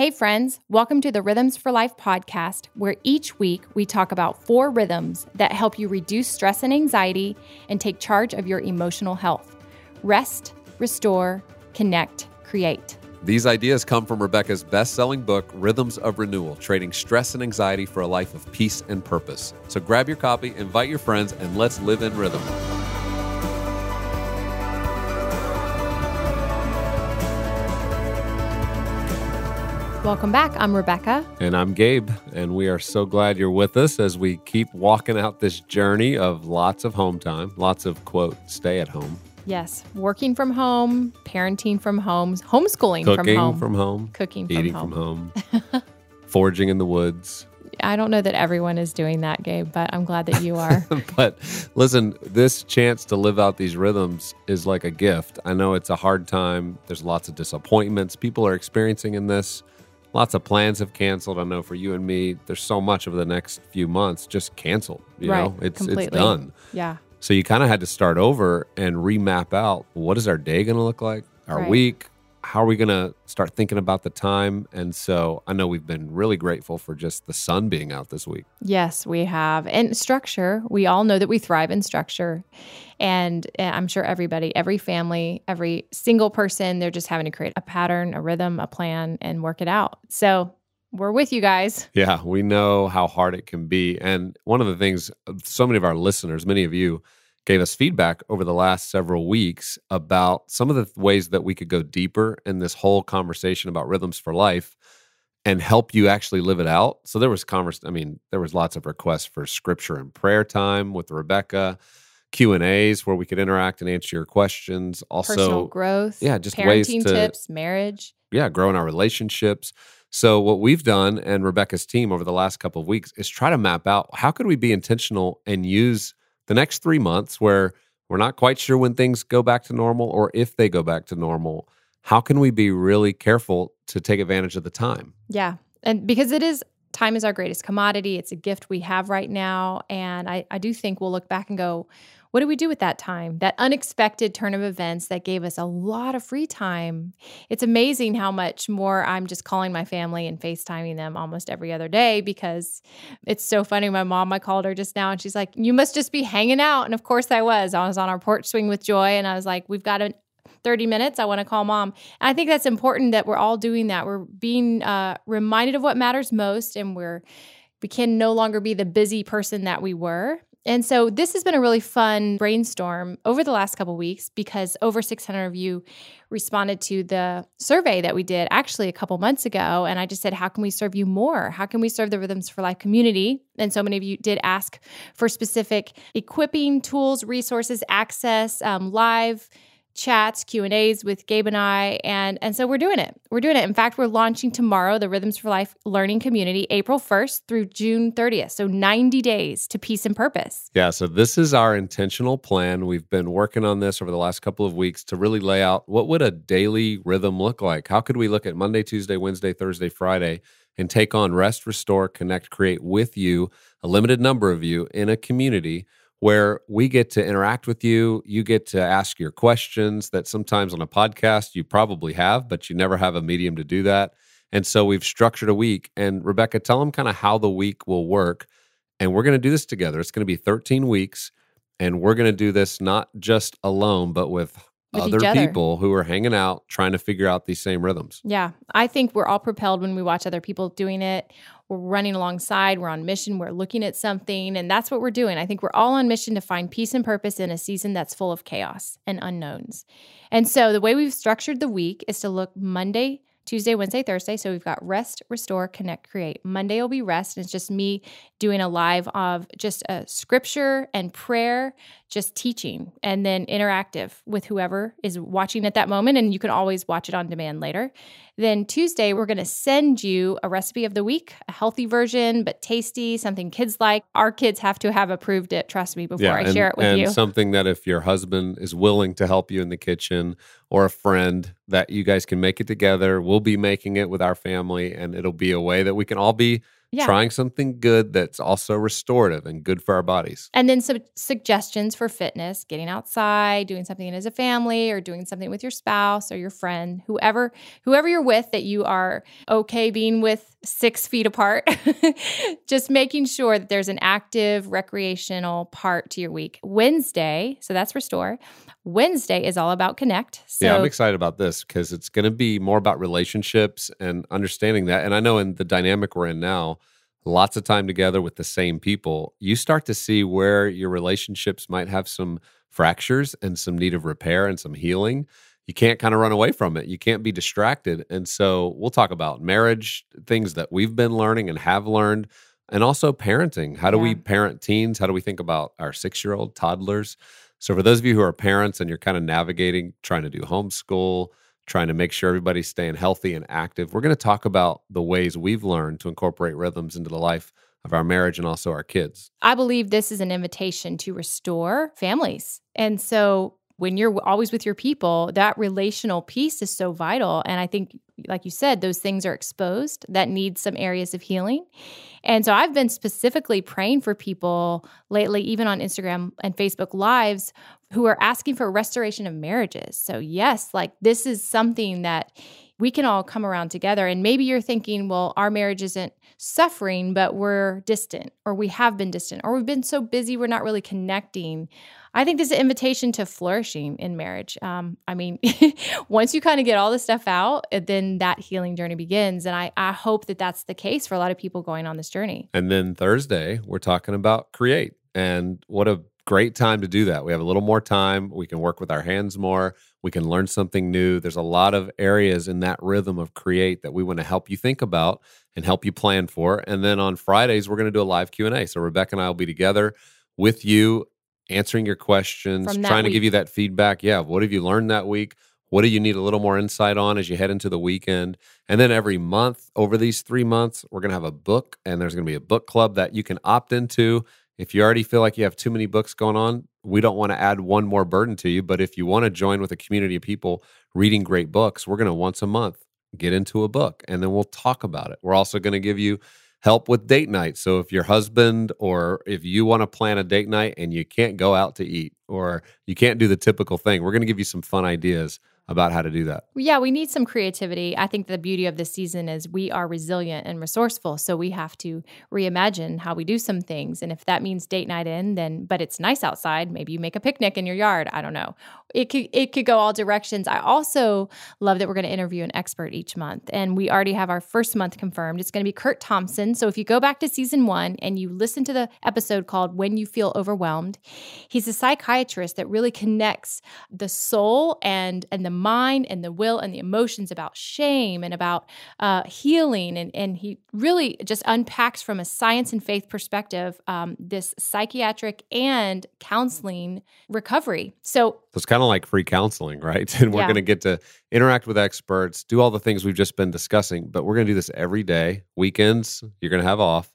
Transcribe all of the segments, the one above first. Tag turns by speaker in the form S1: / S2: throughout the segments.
S1: Hey, friends, welcome to the Rhythms for Life podcast, where each week we talk about four rhythms that help you reduce stress and anxiety and take charge of your emotional health rest, restore, connect, create.
S2: These ideas come from Rebecca's best selling book, Rhythms of Renewal Trading Stress and Anxiety for a Life of Peace and Purpose. So grab your copy, invite your friends, and let's live in rhythm.
S1: Welcome back. I'm Rebecca.
S2: And I'm Gabe. And we are so glad you're with us as we keep walking out this journey of lots of home time, lots of quote, stay at home.
S1: Yes, working from home, parenting from home, homeschooling
S2: Cooking
S1: from home,
S2: from home,
S1: cooking from
S2: eating
S1: home.
S2: from home, foraging in the woods.
S1: I don't know that everyone is doing that, Gabe, but I'm glad that you are.
S2: but listen, this chance to live out these rhythms is like a gift. I know it's a hard time. There's lots of disappointments people are experiencing in this. Lots of plans have canceled. I know for you and me, there's so much over the next few months just canceled. You
S1: right.
S2: know, it's
S1: completely.
S2: it's done.
S1: Yeah.
S2: So you kind of had to start over and remap out what is our day going to look like, our
S1: Right.
S2: week, how are we going to start thinking about the time? And so I know we've been really grateful for just the sun being out this week.
S1: Yes, we have. And structure, we all know that we thrive in structure. And uh, I'm sure everybody, every family, every single person, they're just having to create a pattern, a rhythm, a plan, and work it out. So we're with you guys.
S2: Yeah, we know how hard it can be. And one of the things, so many of our listeners, many of you, gave us feedback over the last several weeks about some of the ways that we could go deeper in this whole conversation about rhythms for life and help you actually live it out. So there was converse I mean, there was lots of requests for scripture and prayer time with Rebecca, Q&As where we could interact and answer your questions. Also
S1: Personal growth,
S2: yeah, just ways to-
S1: tips, marriage.
S2: yeah, growing our relationships. So what we've done and Rebecca's team over the last couple of weeks is try to map out how could we be intentional and use the next 3 months where we're not quite sure when things go back to normal or if they go back to normal. How can we be really careful to take advantage of the time?
S1: Yeah. And because it is time is our greatest commodity, it's a gift we have right now. And I, I do think we'll look back and go, what did we do with that time? That unexpected turn of events that gave us a lot of free time. It's amazing how much more I'm just calling my family and FaceTiming them almost every other day because it's so funny. My mom, I called her just now and she's like, You must just be hanging out. And of course I was. I was on our porch swing with Joy and I was like, We've got a 30 minutes. I want to call mom. And I think that's important that we're all doing that. We're being uh, reminded of what matters most, and we're we can no longer be the busy person that we were. And so this has been a really fun brainstorm over the last couple weeks because over 600 of you responded to the survey that we did actually a couple months ago. And I just said, How can we serve you more? How can we serve the Rhythms for Life community? And so many of you did ask for specific equipping tools, resources, access, um, live chats, Q&As with Gabe and I and and so we're doing it. We're doing it. In fact, we're launching tomorrow the Rhythms for Life learning community April 1st through June 30th. So 90 days to peace and purpose.
S2: Yeah, so this is our intentional plan. We've been working on this over the last couple of weeks to really lay out what would a daily rhythm look like? How could we look at Monday, Tuesday, Wednesday, Thursday, Friday and take on rest, restore, connect, create with you, a limited number of you in a community where we get to interact with you, you get to ask your questions that sometimes on a podcast you probably have, but you never have a medium to do that. And so we've structured a week and Rebecca tell them kind of how the week will work and we're going to do this together. It's going to be 13 weeks, and we're going to do this not just alone, but with,
S1: With
S2: other
S1: other.
S2: people who are hanging out trying to figure out these same rhythms.
S1: Yeah, I think we're all propelled when we watch other people doing it. We're running alongside, we're on mission, we're looking at something, and that's what we're doing. I think we're all on mission to find peace and purpose in a season that's full of chaos and unknowns. And so the way we've structured the week is to look Monday, Tuesday, Wednesday, Thursday. So we've got rest, restore, connect, create. Monday will be rest. And it's just me doing a live of just a scripture and prayer, just teaching, and then interactive with whoever is watching at that moment. And you can always watch it on demand later. Then Tuesday, we're going to send you a recipe of the week, a healthy version, but tasty, something kids like. Our kids have to have approved it, trust me, before I
S2: and,
S1: share it with
S2: and
S1: you.
S2: something that if your husband is willing to help you in the kitchen or a friend that you guys can make it together. We'll be making it with our family and it'll be a way that we can all be
S1: Yeah.
S2: trying something good that's also restorative and good for our bodies.
S1: And then some suggestions for fitness, getting outside, doing something as a family or doing something with your spouse or your friend, whoever whoever you're with that you are okay being with 6 feet apart. Just making sure that there's an active recreational part to your week. Wednesday, so that's restore. Wednesday is all about connect. So
S2: yeah, I'm excited about this because it's going to be more about relationships and understanding that. And I know in the dynamic we're in now, lots of time together with the same people, you start to see where your relationships might have some fractures and some need of repair and some healing. You can't kind of run away from it. You can't be distracted. And so we'll talk about marriage, things that we've been learning and have learned, and also parenting. How do we parent teens? How do we think about our six year old toddlers? So, for those of you who are parents and you're kind of navigating, trying to do homeschool, trying to make sure everybody's staying healthy and active, we're going to talk about the ways we've learned to incorporate rhythms into the life of our marriage and also our kids.
S1: I believe this is an invitation to restore families. And so when you're always with your people, that relational piece is so vital. And I think, like you said, those things are exposed that need some areas of healing. And so I've been specifically praying for people lately, even on Instagram and Facebook Lives, who are asking for restoration of marriages. So, yes, like this is something that we can all come around together. And maybe you're thinking, well, our marriage isn't suffering, but we're distant, or we have been distant, or we've been so busy, we're not really connecting. I think there's an invitation to flourishing in marriage. Um, I mean, once you kind of get all this stuff out, uh, then that healing journey begins. And I, I hope that that's the case for a lot of people going on this journey.
S2: And then Thursday, we're talking about create. And what a great time to do that. We have a little more time. We can work with our hands more. We can learn something new. There's a lot of areas in that rhythm of create that we want to help you think about and help you plan for. And then on Fridays, we're going to do a live Q&A. So Rebecca and I will be together with you answering your questions, trying to give you that feedback. Yeah, what have you learned that week? What do you need a little more insight on as you head into the weekend? And then every month over these three months, we're going to have a book, and there's going to be a book club that you can opt into. If you already feel like you have too many books going on, we don't want to add one more burden to you. But if you want to join with a community of people reading great books, we're going to once a month get into a book and then we'll talk about it. We're also going to give you help with date night. So if your husband or if you want to plan a date night and you can't go out to eat or you can't do the typical thing, we're going to give you some fun ideas about how to do that.
S1: Yeah, we need some creativity. I think the beauty of this season is we are resilient and resourceful. So we have to reimagine how we do some things. And if that means date night in, then but it's nice outside, maybe you make a picnic in your yard. I don't know. It could it could go all directions. I also love that we're going to interview an expert each month. And we already have our first month confirmed. It's going to be Kurt Thompson. So if you go back to season one and you listen to the episode called When You Feel Overwhelmed, he's a psychiatrist that really connects the soul and and the mind and the will and the emotions about shame and about uh, healing and and he really just unpacks from a science and faith perspective um, this psychiatric and counseling recovery so
S2: So it's kind of like free counseling, right? And we're
S1: Yeah.
S2: going to get to interact with experts, do all the things we've just been discussing, but we're going to do this every day. Weekends, you're going to have off.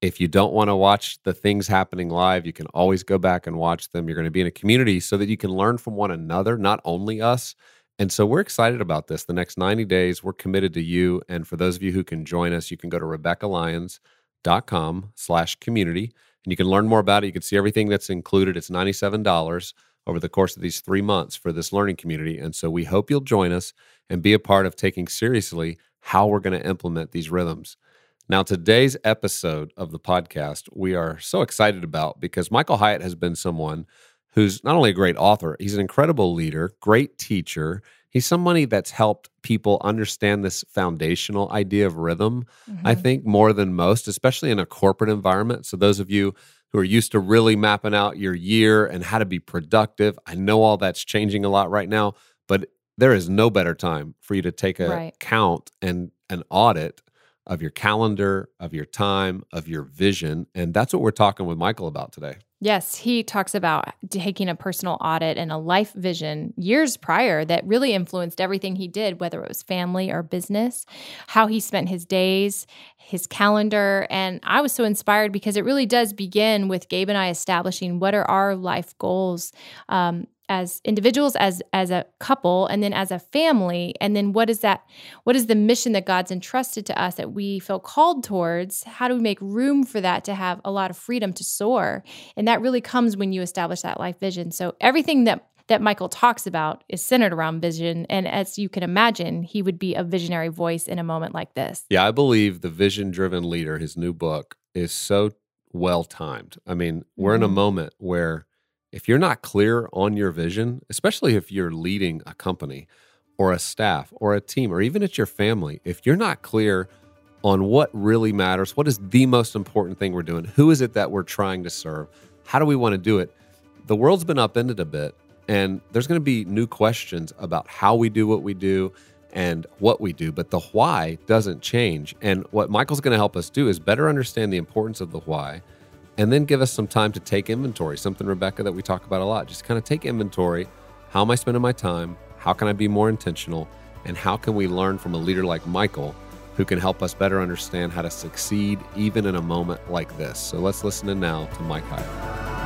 S2: If you don't want to watch the things happening live, you can always go back and watch them. You're going to be in a community so that you can learn from one another, not only us. And so we're excited about this. The next 90 days, we're committed to you. And for those of you who can join us, you can go to RebeccaLyons.com slash community and you can learn more about it. You can see everything that's included. It's $97 over the course of these three months for this learning community. And so we hope you'll join us and be a part of taking seriously how we're going to implement these rhythms. Now, today's episode of the podcast, we are so excited about because Michael Hyatt has been someone who's not only a great author, he's an incredible leader, great teacher. He's somebody that's helped people understand this foundational idea of rhythm, I
S1: mhm.
S2: think, more than most, especially in a corporate environment. So, those of you who are used to really mapping out your year and how to be productive, I know all that's changing a lot right now, but there is no better time for you to take a
S1: Right.
S2: count and an audit of your calendar, of your time, of your vision. And that's what we're talking with Michael about today.
S1: Yes, he talks about taking a personal audit and a life vision years prior that really influenced everything he did, whether it was family or business, how he spent his days, his calendar. And I was so inspired because it really does begin with Gabe and I establishing what are our life goals. Um, as individuals as as a couple and then as a family and then what is that what is the mission that god's entrusted to us that we feel called towards how do we make room for that to have a lot of freedom to soar and that really comes when you establish that life vision so everything that that Michael talks about is centered around vision. And as you can imagine, he would be a visionary voice in a moment like this.
S2: Yeah, I believe The Vision Driven Leader, his new book, is so well timed. I mean, we're mm-hmm. in a mm-hmm. moment where if you're not clear on your vision, especially if you're leading a company or a staff or a team or even at your family, if you're not clear on what really matters, what is the most important thing we're doing, who is it that we're trying to serve, how do we want to do it, the world's been upended a bit. And there's going to be new questions about how we do what we do and what we do, but the why doesn't change. And what Michael's going to help us do is better understand the importance of the why and then give us some time to take inventory, something, Rebecca, that we talk about a lot. Just kind of take inventory. How am I spending my time? How can I be more intentional? And how can we learn from a leader like Michael who can help us better understand how to succeed even in a moment like this? So let's listen in now to Mike Hyatt.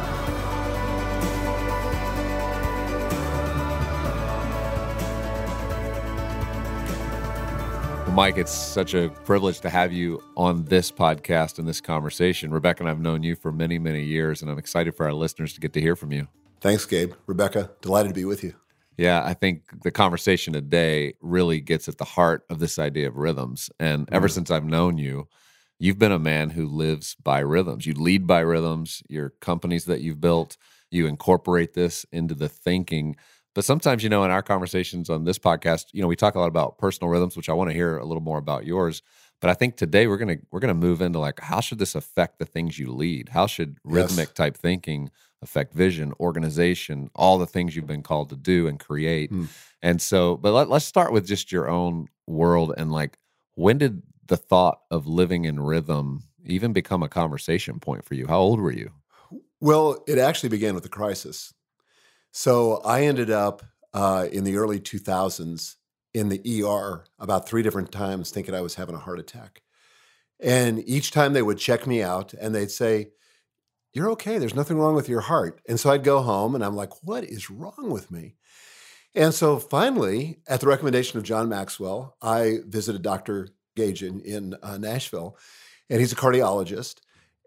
S2: Mike, it's such a privilege to have you on this podcast and this conversation. Rebecca and I've known you for many, many years, and I'm excited for our listeners to get to hear from you.
S3: Thanks, Gabe. Rebecca, delighted to be with you.
S2: Yeah, I think the conversation today really gets at the heart of this idea of rhythms. And ever mm. since I've known you, you've been a man who lives by rhythms. You lead by rhythms. Your companies that you've built, you incorporate this into the thinking but sometimes, you know, in our conversations on this podcast, you know, we talk a lot about personal rhythms, which I want to hear a little more about yours. But I think today we're gonna we're gonna move into like how should this affect the things you lead? How should rhythmic yes. type thinking affect vision, organization, all the things you've been called to do and create? Hmm. And so, but let, let's start with just your own world and like when did the thought of living in rhythm even become a conversation point for you? How old were you?
S3: Well, it actually began with a crisis. So I ended up uh, in the early 2000s in the ER about three different times thinking I was having a heart attack. And each time they would check me out and they'd say, You're okay. There's nothing wrong with your heart. And so I'd go home and I'm like, What is wrong with me? And so finally, at the recommendation of John Maxwell, I visited Dr. Gage in, in uh, Nashville, and he's a cardiologist.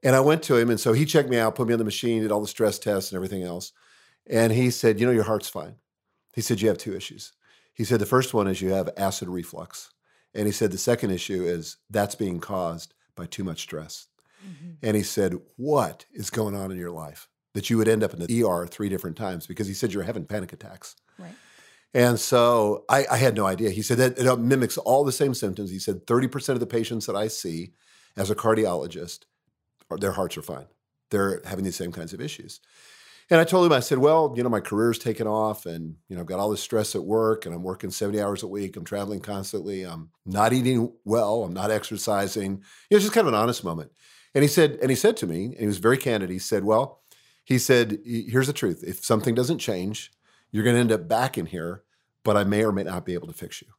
S3: And I went to him, and so he checked me out, put me on the machine, did all the stress tests and everything else. And he said, You know, your heart's fine. He said, You have two issues. He said, The first one is you have acid reflux. And he said, The second issue is that's being caused by too much stress. Mm-hmm. And he said, What is going on in your life that you would end up in the ER three different times? Because he said you're having panic attacks. Right. And so I, I, had no idea. He said that it mimics all the same symptoms. He said 30% of the patients that I see as a cardiologist, their hearts are fine. They're having these same kinds of issues. And I told him, I said, well, you know, my career's taken off and, you know, I've got all this stress at work and I'm working 70 hours a week. I'm traveling constantly. I'm not eating well. I'm not exercising. You know, it was just kind of an honest moment. And he said, and he said to me, and he was very candid, he said, well, he said, here's the truth. If something doesn't change, you're going to end up back in here, but I may or may not be able to fix you.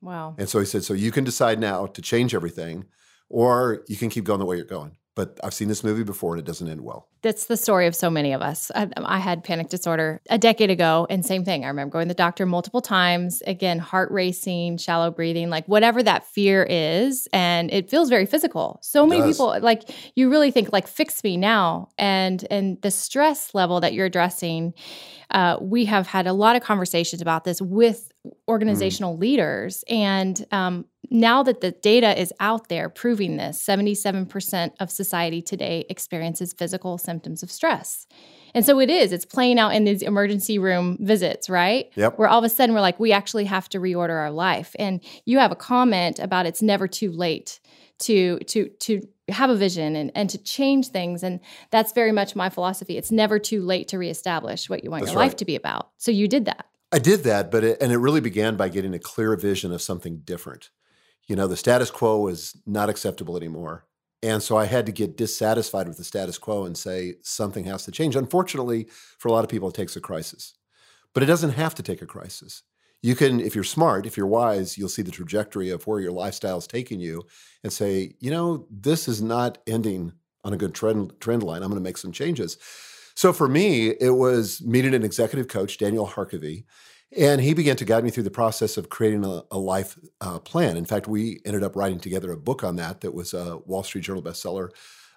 S1: Wow.
S3: And so he said, so you can decide now to change everything or you can keep going the way you're going but I've seen this movie before and it doesn't end well.
S1: That's the story of so many of us. I, I, had panic disorder a decade ago, and same thing. I remember going to the doctor multiple times. Again, heart racing, shallow breathing, like whatever that fear is, and it feels very physical. So many people, like you really think, like fix me now, and and the stress level that you're addressing. Uh, we have had a lot of conversations about this with organizational mm. leaders, and um, now that the data is out there proving this, 77% of society today experiences physical symptoms of stress. And so it is, it's playing out in these emergency room visits, right?
S3: Yep.
S1: Where all of a sudden we're like, we actually have to reorder our life. And you have a comment about it's never too late to to to have a vision and, and to change things. And that's very much my philosophy. It's never too late to reestablish what you want that's your right. life to be about. So you did that.
S3: I did that, but it, and it really began by getting a clear vision of something different you know, the status quo was not acceptable anymore. And so I had to get dissatisfied with the status quo and say something has to change. Unfortunately, for a lot of people, it takes a crisis, but it doesn't have to take a crisis. You can, if you're smart, if you're wise, you'll see the trajectory of where your lifestyle is taking you and say, you know, this is not ending on a good trend, trend line. I'm going to make some changes. So for me, it was meeting an executive coach, Daniel Harkavy, and he began to guide me through the process of creating a, a life uh, plan. In fact, we ended up writing together a book on that that was a Wall Street Journal bestseller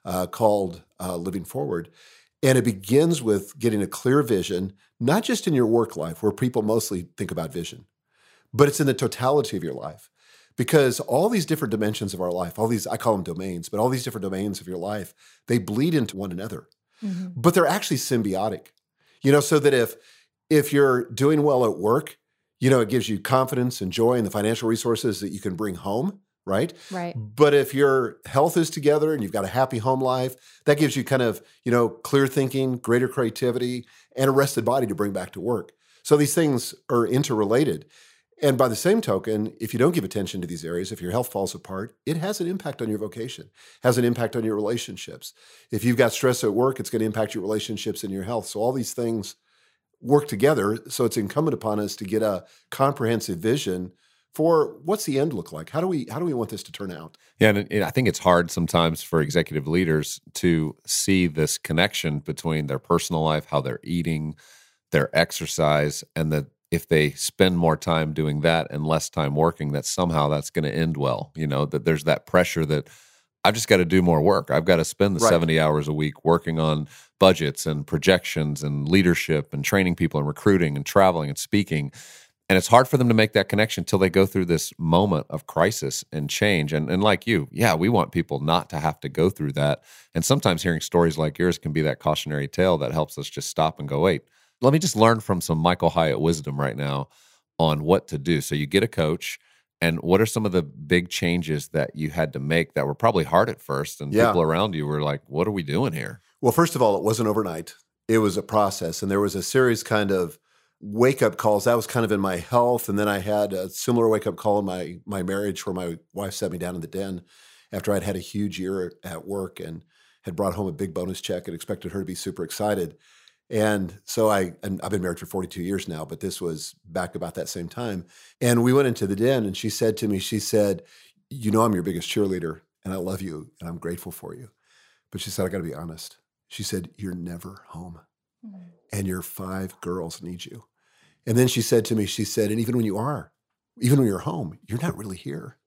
S3: uh, called uh, Living Forward. And it begins with getting a clear vision, not just in your work life, where people mostly think about vision, but it's in the totality of your life. Because all these different dimensions of our life, all these, I call them domains, but all these different domains of your life, they bleed into one another, mm-hmm. but they're actually symbiotic. You know, so that if if you're doing well at work, you know, it gives you confidence and joy and the financial resources that you can bring home, right?
S1: Right.
S3: But if your health is together and you've got a happy home life, that gives you kind of, you know, clear thinking, greater creativity, and a rested body to bring back to work. So these things are interrelated. And by the same token, if you don't give attention to these areas, if your health falls apart, it has an impact on your vocation, has an impact on your relationships. If you've got stress at work, it's going to impact your relationships and your health. So all these things work together. So it's incumbent upon us to get a comprehensive vision for what's the end look like? How do we how do we want this to turn out?
S2: Yeah, and, I think it's hard sometimes for executive leaders to see this connection between their personal life, how they're eating, their exercise, and that if they spend more time doing that and less time working, that somehow that's going to end well. You know, that there's that pressure that I've just got to do more work. I've got to spend the right. 70 hours a week working on budgets and projections and leadership and training people and recruiting and traveling and speaking. And it's hard for them to make that connection until they go through this moment of crisis and change. And, and like you, yeah, we want people not to have to go through that. And sometimes hearing stories like yours can be that cautionary tale that helps us just stop and go, wait, let me just learn from some Michael Hyatt wisdom right now on what to do. So you get a coach and what are some of the big changes that you had to make that were probably hard at first? And yeah. people around you were like, what are we doing here?
S3: Well, first of all, it wasn't overnight, it was a process. And there was a series kind of wake up calls. That was kind of in my health. And then I had a similar wake up call in my, my marriage where my wife sat me down in the den after I'd had a huge year at work and had brought home a big bonus check and expected her to be super excited. And so I, and I've been married for 42 years now, but this was back about that same time. And we went into the den and she said to me, she said, You know, I'm your biggest cheerleader and I love you and I'm grateful for you. But she said, I got to be honest. She said, You're never home mm-hmm. and your five girls need you. And then she said to me, She said, And even when you are, even when you're home, you're not really here.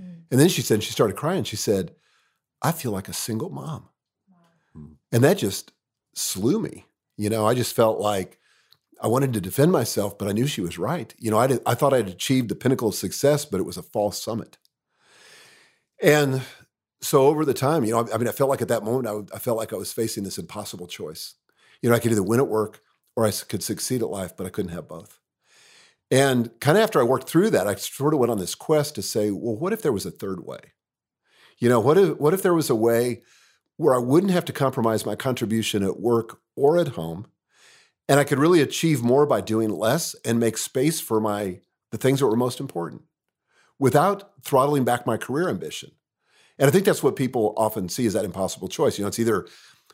S3: Mm-hmm. And then she said, She started crying. She said, I feel like a single mom. Wow. And that just slew me you know, I just felt like I wanted to defend myself, but I knew she was right. You know, I, did, I thought I'd achieved the pinnacle of success, but it was a false summit. And so over the time, you know, I, I mean, I felt like at that moment, I, I felt like I was facing this impossible choice. You know, I could either win at work or I could succeed at life, but I couldn't have both. And kind of after I worked through that, I sort of went on this quest to say, well, what if there was a third way? You know, what if what if there was a way where I wouldn't have to compromise my contribution at work or at home. And I could really achieve more by doing less and make space for my the things that were most important without throttling back my career ambition. And I think that's what people often see as that impossible choice. You know, it's either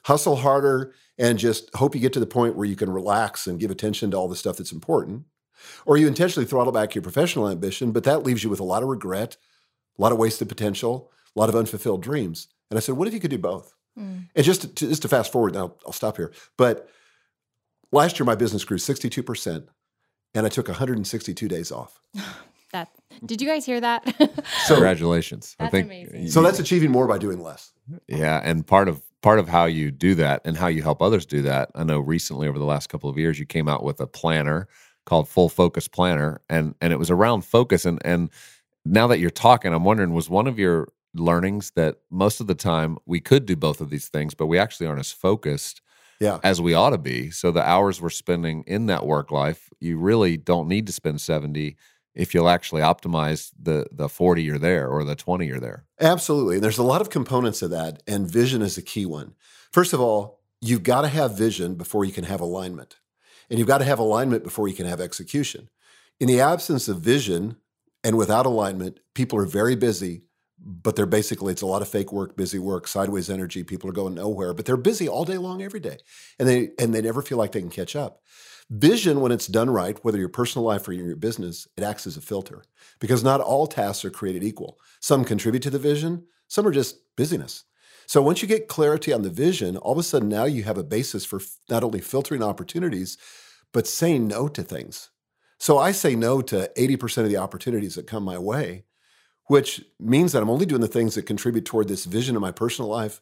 S3: hustle harder and just hope you get to the point where you can relax and give attention to all the stuff that's important, or you intentionally throttle back your professional ambition, but that leaves you with a lot of regret, a lot of wasted potential, a lot of unfulfilled dreams. And I said, what if you could do both? Mm. And just to, just to fast forward, now I'll stop here. But last year, my business grew 62%, and I took 162 days off.
S1: that did you guys hear that?
S2: so, Congratulations!
S1: That's I think amazing.
S3: so. That's achieving more by doing less.
S2: Yeah, and part of part of how you do that and how you help others do that. I know recently over the last couple of years, you came out with a planner called Full Focus Planner, and and it was around focus. And and now that you're talking, I'm wondering, was one of your learnings that most of the time we could do both of these things, but we actually aren't as focused
S3: yeah.
S2: as we ought to be. So the hours we're spending in that work life, you really don't need to spend 70 if you'll actually optimize the the 40 you're there or the 20 you're there.
S3: Absolutely. And there's a lot of components of that and vision is a key one. First of all, you've got to have vision before you can have alignment. And you've got to have alignment before you can have execution. In the absence of vision and without alignment, people are very busy but they're basically it's a lot of fake work busy work sideways energy people are going nowhere but they're busy all day long every day and they and they never feel like they can catch up. Vision when it's done right whether your personal life or your business it acts as a filter because not all tasks are created equal. Some contribute to the vision some are just busyness. So once you get clarity on the vision, all of a sudden now you have a basis for not only filtering opportunities, but saying no to things. So I say no to 80% of the opportunities that come my way, which means that I'm only doing the things that contribute toward this vision in my personal life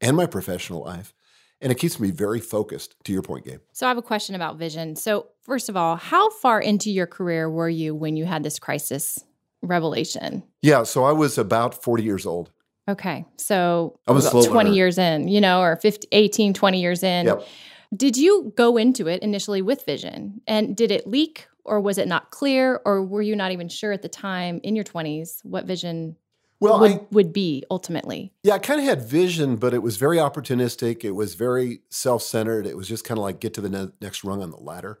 S3: and my professional life. And it keeps me very focused, to your point, Gabe.
S1: So I have a question about vision. So, first of all, how far into your career were you when you had this crisis revelation?
S3: Yeah, so I was about 40 years old.
S1: Okay. So
S3: I was
S1: about 20
S3: learner.
S1: years in, you know, or 50, 18, 20 years in.
S3: Yep.
S1: Did you go into it initially with vision? And did it leak or was it not clear? Or were you not even sure at the time in your 20s what vision
S3: Well,
S1: would,
S3: I,
S1: would be ultimately?
S3: yeah, I kind of had vision, but it was very opportunistic. It was very self centered. It was just kind of like get to the ne- next rung on the ladder.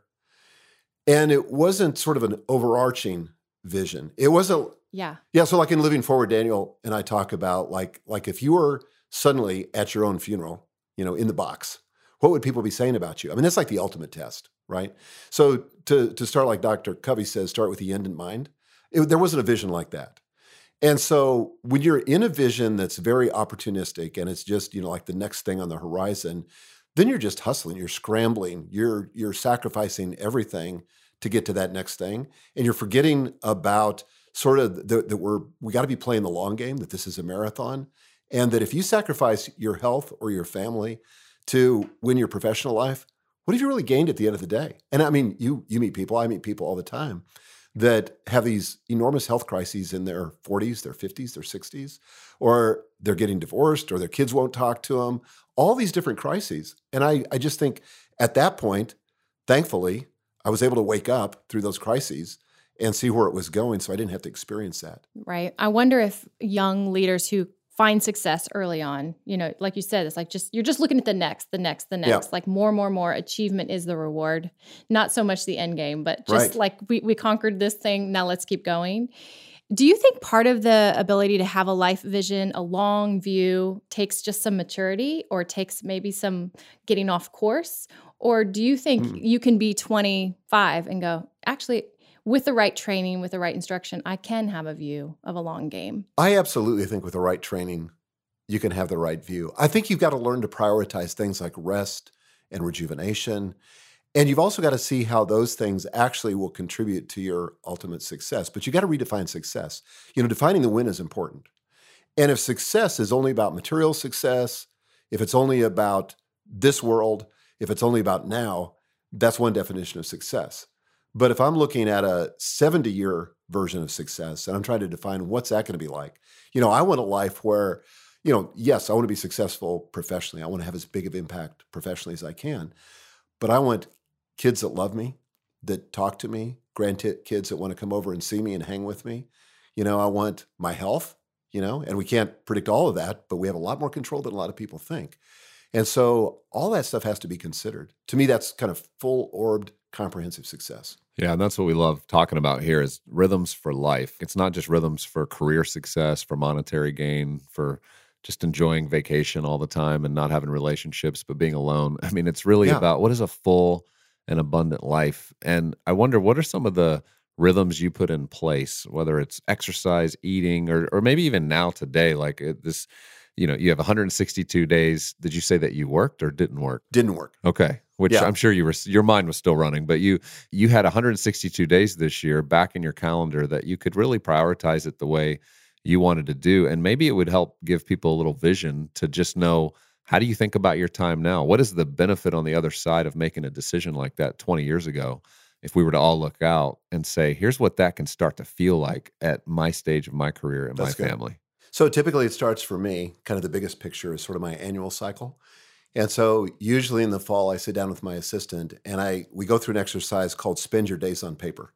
S3: And it wasn't sort of an overarching vision. It wasn't
S1: Yeah.
S3: Yeah, so like in Living Forward, Daniel and I talk about like like if you were suddenly at your own funeral, you know, in the box, what would people be saying about you? I mean, that's like the ultimate test, right? So to to start like Dr. Covey says, start with the end in mind. It, there wasn't a vision like that. And so when you're in a vision that's very opportunistic and it's just, you know, like the next thing on the horizon, then you're just hustling, you're scrambling, you're you're sacrificing everything to get to that next thing and you're forgetting about sort of that, that we're we got to be playing the long game that this is a marathon and that if you sacrifice your health or your family to win your professional life what have you really gained at the end of the day and i mean you you meet people i meet people all the time that have these enormous health crises in their 40s their 50s their 60s or they're getting divorced or their kids won't talk to them all these different crises and i i just think at that point thankfully i was able to wake up through those crises and see where it was going so I didn't have to experience that.
S1: Right. I wonder if young leaders who find success early on, you know, like you said, it's like just you're just looking at the next, the next, the
S3: Yeah.
S1: next. Like more, more, more achievement is the reward. Not so much the end game, but just
S3: Right.
S1: like we, we conquered this thing, now let's keep going. Do you think part of the ability to have a life vision, a long view, takes just some maturity or takes maybe some getting off course? Or do you think
S3: Mm.
S1: you can be 25 and go, actually, with the right training, with the right instruction, I can have a view of a long game?
S3: I absolutely think with the right training, you can have the right view. I think you've got to learn to prioritize things like rest and rejuvenation. And you've also got to see how those things actually will contribute to your ultimate success. But you got to redefine success. You know, defining the win is important. And if success is only about material success, if it's only about this world, if it's only about now, that's one definition of success. But if I'm looking at a 70 year version of success and I'm trying to define what's that going to be like, you know, I want a life where, you know, yes, I want to be successful professionally. I want to have as big of impact professionally as I can. But I want kids that love me, that talk to me, grandkids that want to come over and see me and hang with me. You know, I want my health, you know, and we can't predict all of that, but we have a lot more control than a lot of people think. And so all that stuff has to be considered. To me, that's kind of full orbed, comprehensive success.
S2: Yeah, and that's what we love talking about here is rhythms for life. It's not just rhythms for career success, for monetary gain, for just enjoying vacation all the time and not having relationships, but being alone. I mean, it's really
S3: Yeah.
S2: about what is a full and abundant life. And I wonder what are some of the rhythms you put in place, whether it's exercise, eating, or or maybe even now today, like uh, this, you know, you have 162 days. Did you say that you worked or didn't work?
S3: Didn't work.
S2: Okay, which
S3: Yeah.
S2: I'm sure you were your mind was still running, but you you had 162 days this year back in your calendar that you could really prioritize it the way you wanted to do and maybe it would help give people a little vision to just know how do you think about your time now? What is the benefit on the other side of making a decision like that 20 years ago? If we were to all look out and say, here's what that can start to feel like at my stage of my career and
S3: That's
S2: my
S3: good.
S2: family.
S3: So typically it starts for me, kind of the biggest picture is sort of my annual cycle. And so usually in the fall I sit down with my assistant and I we go through an exercise called spend your days on paper.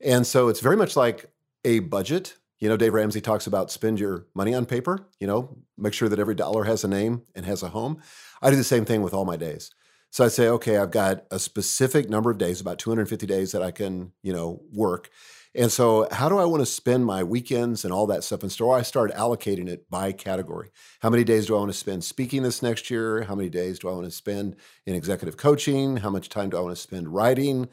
S3: And so it's very much like a budget. You know, Dave Ramsey talks about spend your money on paper, you know, make sure that every dollar has a name and has a home. I do the same thing with all my days. So I say, okay, I've got a specific number of days, about 250 days that I can, you know, work. And so, how do I want to spend my weekends and all that stuff? And so I start allocating it by category. How many days do I want to spend speaking this next year? How many days do I want to spend in executive coaching? How much time do I want to spend writing?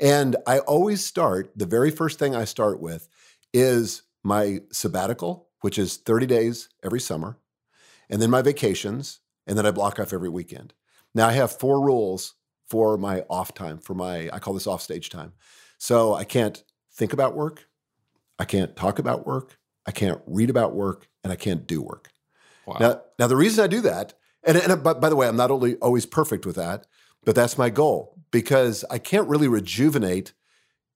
S3: And I always start, the very first thing I start with is my sabbatical, which is 30 days every summer. and then my vacations, and then I block off every weekend. Now I have four rules for my off time, for my, I call this off stage time. So I can't think about work, I can't talk about work, I can't read about work, and I can't do work.
S2: Wow.
S3: Now, now the reason I do that, and, and by, by the way, I'm not only always perfect with that, but that's my goal because I can't really rejuvenate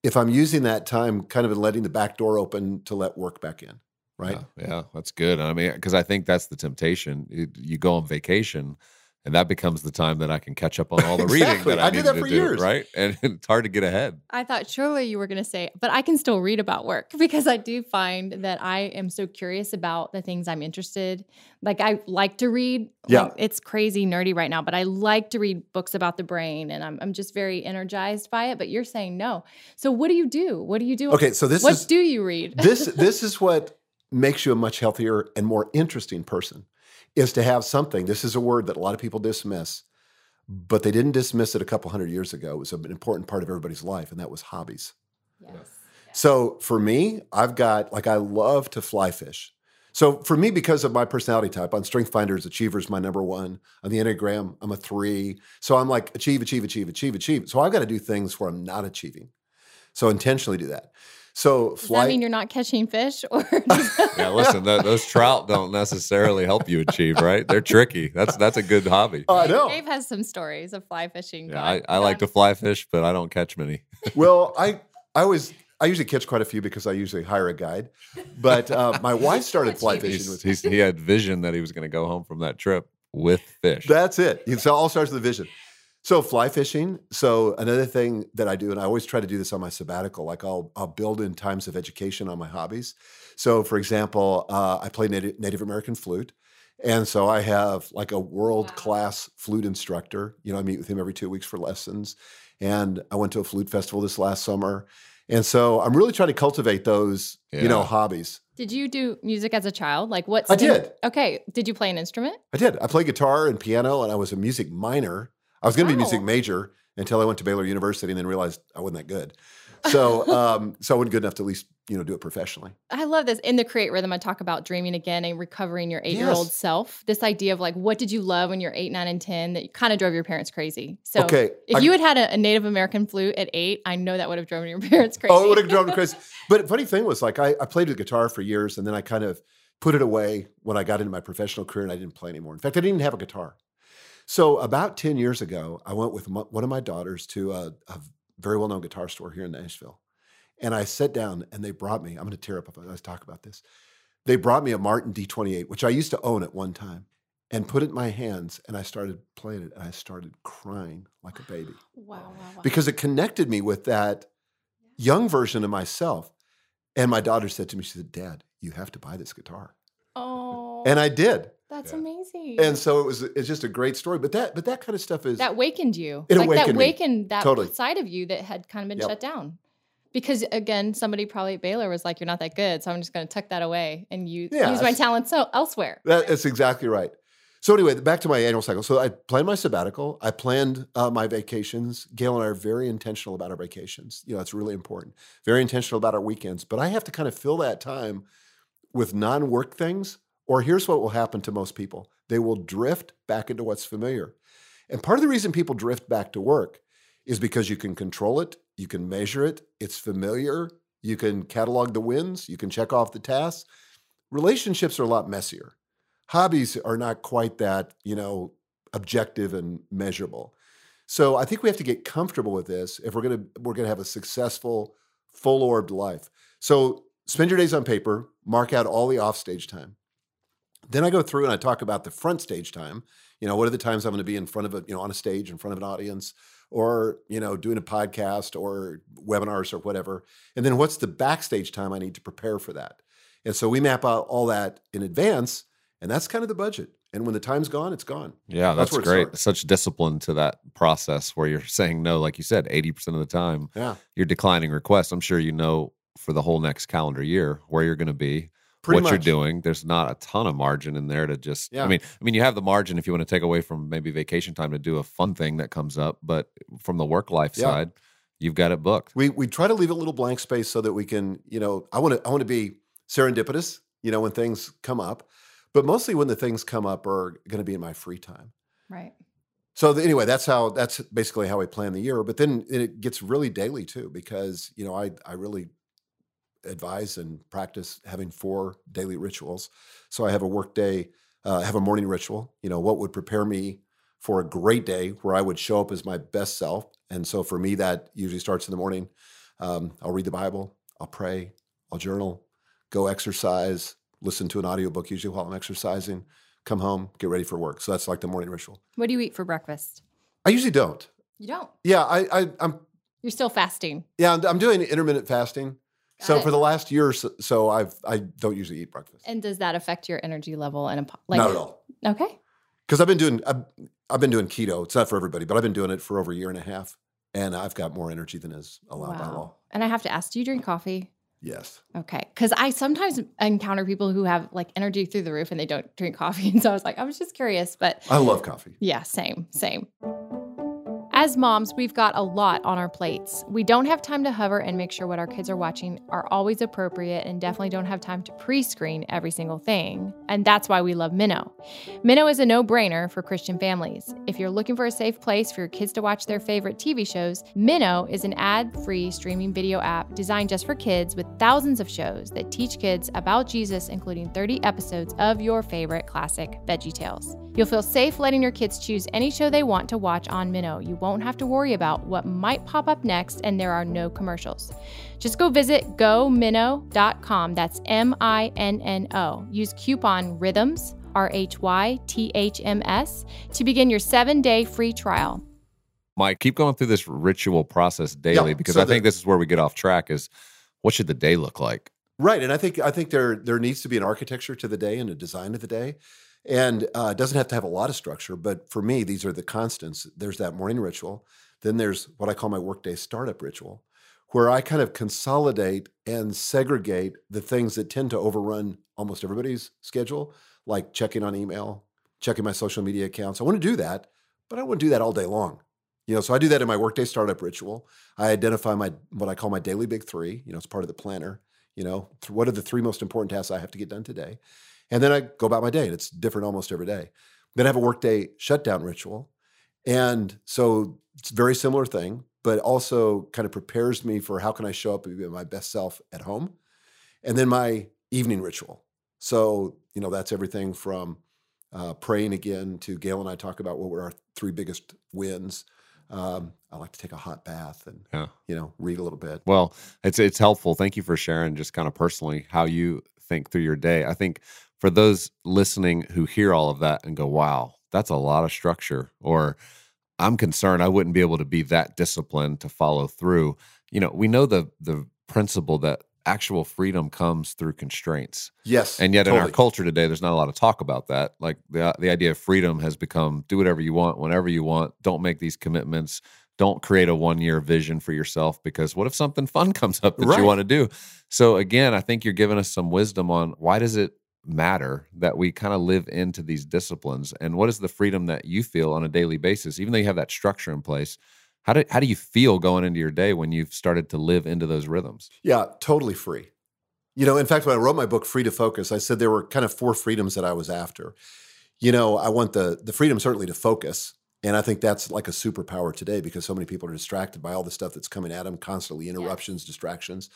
S3: if I'm using that time kind of letting the back door open to let work back in. Right.
S2: Yeah, yeah that's good. I mean, because I think that's the temptation. You, you go on vacation and that becomes the time that I can catch up on all the
S3: Exactly.
S2: reading that I,
S3: I did
S2: needed
S3: that
S2: to
S3: for
S2: do,
S3: years.
S2: right? And it's hard to get ahead.
S1: I thought surely you were going to say, but I can still read about work because I do find that I am so curious about the things I'm interested. Like I like to read.
S3: Yeah.
S1: Like, it's crazy nerdy right now, but I like to read books about the brain and I'm I'm just very energized by it, but you're saying no. So what do you do? What do you do?
S3: Okay. So this
S1: what
S3: is
S1: do you read?
S3: this this is what makes you a much healthier and more interesting person is to have something. This is a word that a lot of people dismiss, but they didn't dismiss it a couple hundred years ago. It was an important part of everybody's life, and that was hobbies.
S1: yes.
S3: So for me, I've got like I love to fly fish. So for me, because of my personality type, on Strength Finders, Achiever's my number one. On the Enneagram, I'm a three. So I'm like achieve, achieve, achieve, achieve, achieve. So I've got to do things where I'm not achieving. So intentionally do that. So
S1: Does
S3: flight.
S1: that mean you're not catching fish or
S2: Yeah, listen, th- those trout don't necessarily help you achieve, right? They're tricky. That's that's a good hobby.
S3: Oh, I know.
S1: Gabe has some stories of fly fishing.
S2: Yeah, I, I like to fly fish, but I don't catch many.
S3: well, I I always I usually catch quite a few because I usually hire a guide. But uh, my wife started fly
S1: Achieving.
S3: fishing with
S2: He's, he's, he had vision that he was going to go home from that trip with fish.
S3: That's it. It all starts with the vision. So fly fishing. So another thing that I do, and I always try to do this on my sabbatical, like I'll I'll build in times of education on my hobbies. So for example, uh, I play Native, Native American flute. And so I have like a world class flute instructor. You know, I meet with him every two weeks for lessons. And I went to a flute festival this last summer. And so I'm really trying to cultivate those, you know, hobbies.
S1: Did you do music as a child? Like what?
S3: I did.
S1: Okay. Did you play an instrument?
S3: I did. I played guitar and piano, and I was a music minor. I was going to be a music major until I went to Baylor University, and then realized I wasn't that good. So, um, so I wasn't good enough to at least you know do it professionally.
S1: I love this. In the Create Rhythm, I talk about dreaming again and recovering your eight year old
S3: Yes.
S1: self. This idea of like, what did you love when you're eight, nine, and 10 that kind of drove your parents crazy? So
S3: okay,
S1: if
S3: I-
S1: you had had a, a Native American flute at eight, I know that would have driven your parents crazy.
S3: oh, it would have driven crazy. But funny thing was, like, I, I played with guitar for years, and then I kind of put it away when I got into my professional career, and I didn't play anymore. In fact, I didn't even have a guitar. So about ten years ago, I went with my, one of my daughters to a, a very well known guitar store here in Nashville, and I sat down, and they brought me. I'm going to tear up if I talk about this. They brought me a Martin D28, which I used to own at one time, and put it in my hands, and I started playing it, and I started crying like a baby
S1: wow, wow, wow.
S3: because it connected me with that young version of myself. And my daughter said to me, she said, Dad, you have to buy this guitar.
S1: oh,
S3: And I did.
S1: That's
S2: Yeah.
S1: amazing.
S3: And so it was it's just a great story. But that but that kind of stuff is
S1: that wakened you.
S3: It
S1: like that
S3: awakened me.
S1: wakened that
S3: Totally.
S1: side of you that had kind of been
S3: Yep.
S1: shut down. Because again, somebody probably at Baylor was like, "You're not that good," so I'm just going to tuck that away and use
S3: Yeah,
S1: use my talents so elsewhere.
S3: that, that's exactly right. So anyway, back to my annual cycle. So I planned my sabbatical. I planned uh, my vacations. Gail and I are very intentional about our vacations. You know, it's really important. Very intentional about our weekends. But I have to kind of fill that time with non-work things. Or here's what will happen to most people: they will drift back into what's familiar. And part of the reason people drift back to work is because you can control it, you can measure it, it's familiar, you can catalog the wins, you can check off the tasks. Relationships are a lot messier. Hobbies are not quite that, you know, objective and measurable. So I think we have to get comfortable with this if we're gonna we're gonna have a successful, full-orbed life. So spend your days on paper, mark out all the offstage time. Then I go through and I talk about the front stage time. You know, what are the times I'm going to be in front of a, you know, on a stage in front of an audience or, you know, doing a podcast or webinars or whatever. And then what's the backstage time I need to prepare for that? And so we map out all that in advance, and that's kind of the budget. And when the time's gone, it's gone.
S2: Yeah,
S3: That's
S2: that's, great. Such discipline to that process where you're saying no, like you said, 80% of the time
S3: Yeah.
S2: you're declining requests. I'm sure you know for the whole next calendar year where you're going to be,
S3: Pretty
S2: what you're doing. There's not a ton of margin in there to just.
S3: Yeah.
S2: I mean, I mean, you have the margin if you want to take away from maybe vacation time to do a fun thing that comes up, but from the work life
S3: Yeah.
S2: side, you've got it booked.
S3: We we try to leave a little blank space so that we can, you know, I want to I want to be serendipitous, you know, when things come up. But mostly when the things come up are going to be in my free time.
S1: Right.
S3: So the, anyway, that's how that's basically how I plan the year. But then it gets really daily too, because you know I I really advise and practice having four daily rituals. So I have a work day, uh, have a morning ritual. You know what would prepare me for a great day where I would show up as my best self. And so for me, that usually starts in the morning. Um, I'll read the Bible, I'll pray, I'll journal, go exercise, listen to an audiobook usually while I'm exercising, come home, get ready for work. So that's like the morning ritual.
S1: What do you eat for breakfast?
S3: I usually don't.
S1: You don't.
S3: Yeah, I, I I'm
S1: You're still fasting.
S3: yeah, I'm, I'm doing intermittent fasting. So
S1: it.
S3: for the last year or so, so I've I don't usually eat breakfast.
S1: And does that affect your energy level and like
S3: Not at all.
S1: Okay.
S3: Because I've been doing I've, I've been doing keto. It's not for everybody, but I've been doing it for over a year and a half, and I've got more energy than is allowed by law.
S1: And I have to ask, do you drink coffee?
S3: Yes.
S1: Okay. Because I sometimes encounter people who have like energy through the roof and they don't drink coffee. And so I was like, I was just curious. But
S3: I love coffee.
S1: yeah, same, same. As moms, we've got a lot on our plates. We don't have time to hover and make sure what our kids are watching are always appropriate and definitely don't have time to pre screen every single thing. And that's why we love Minno. Minno is a no brainer for Christian families. If you're looking for a safe place for your kids to watch their favorite TV shows, Minno is an ad free streaming video app designed just for kids with thousands of shows that teach kids about Jesus, including 30 episodes of your favorite classic Veggie Tales. You'll feel safe letting your kids choose any show they want to watch on Minno. You won't have to worry about what might pop up next, and there are no commercials. Just go visit gominno.com. That's M I N N O. Use coupon RHYTHMS, R H Y T H M S, to begin your seven day free trial.
S2: Mike, keep going through this ritual process daily
S3: Yeah,
S2: because
S3: so
S2: I think this is where we get off track. Is what should the day look like?
S3: Right, and I think I think there there needs to be an architecture to the day and a design of the day, and uh, doesn't have to have a lot of structure. But for me, these are the constants. There's that morning ritual. Then there's what I call my workday startup ritual, where I kind of consolidate and segregate the things that tend to overrun almost everybody's schedule, like checking on email, checking my social media accounts. I want to do that, but I want to do that all day long. You know, so I do that in my workday startup ritual. I identify my what I call my daily big three. You know, it's part of the planner. You know, what are the three most important tasks I have to get done today? And then I go about my day, and it's different almost every day. Then I have a workday shutdown ritual, and so it's a very similar thing, but also kind of prepares me for how can I show up and be my best self at home. And then my evening ritual. So you know, that's everything from uh, praying again to Gail and I talk about what were our three biggest wins. Um, I like to take a hot bath and
S2: Yeah.
S3: you know read a little bit.
S2: Well, it's it's helpful. Thank you for sharing just kind of personally how you think through your day. I think for those listening who hear all of that and go, "Wow, that's a lot of structure," or "I'm concerned I wouldn't be able to be that disciplined to follow through." You know, we know the the principle that actual freedom comes through constraints.
S3: Yes,
S2: And yet, in our culture today, there's not a lot of talk about that. Like the the idea of freedom has become do whatever you want, whenever you want. Don't make these commitments. Don't create a one year vision for yourself because what if something fun comes up that
S3: Right.
S2: you want to do? So again, I think you're giving us some wisdom on why does it matter that we kind of live into these disciplines, and what is the freedom that you feel on a daily basis, even though you have that structure in place. How do how do you feel going into your day when you've started to live into those rhythms?
S3: Yeah, totally free. You know, in fact, when I wrote my book, Free to Focus, I said there were kind of four freedoms that I was after. You know, I want the the freedom certainly to focus, and I think that's like a superpower today because so many people are distracted by all the stuff that's coming at them constantly, interruptions, distractions.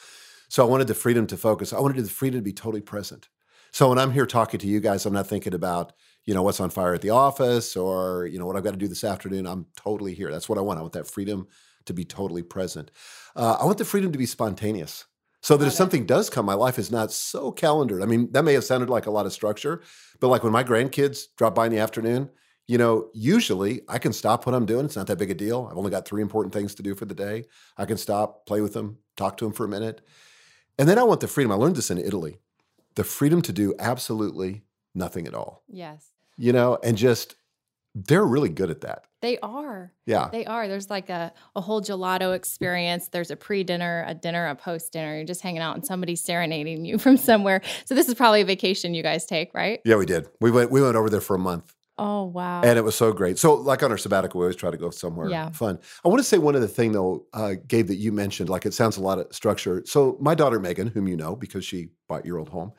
S3: So I wanted the freedom to focus. I wanted the freedom to be totally present. So when I'm here talking to you guys, I'm not thinking about you know what's on fire at the office or you know what I've got to do this afternoon. I'm totally here. That's what I want. I want that freedom to be totally present. Uh, I want the freedom to be spontaneous. So that
S1: Love
S3: if
S1: it.
S3: something does come, my life is not so calendared. I mean, that may have sounded like a lot of structure, but like when my grandkids drop by in the afternoon, you know, usually I can stop what I'm doing. It's not that big a deal. I've only got three important things to do for the day. I can stop, play with them, talk to them for a minute. And then I want the freedom. I learned this in Italy the freedom to do absolutely nothing at all,
S1: Yes.
S3: You know, and just they're really good at that.
S1: They are.
S3: Yeah.
S1: They are. There's like a, a whole gelato experience. There's a pre dinner, a dinner, a post dinner. You're just hanging out and somebody's serenading you from somewhere. So this is probably a vacation you guys take, right?
S3: Yeah, we did. We went we went over there for a month.
S1: Oh, wow.
S3: and it was so great. So, like on our sabbatical, we always try to go somewhere
S1: Yeah.
S3: fun. I want to say one other thing though, uh, Gabe, that you mentioned. Like it sounds a lot of structure. So, my daughter Megan, whom you know because she bought your old home,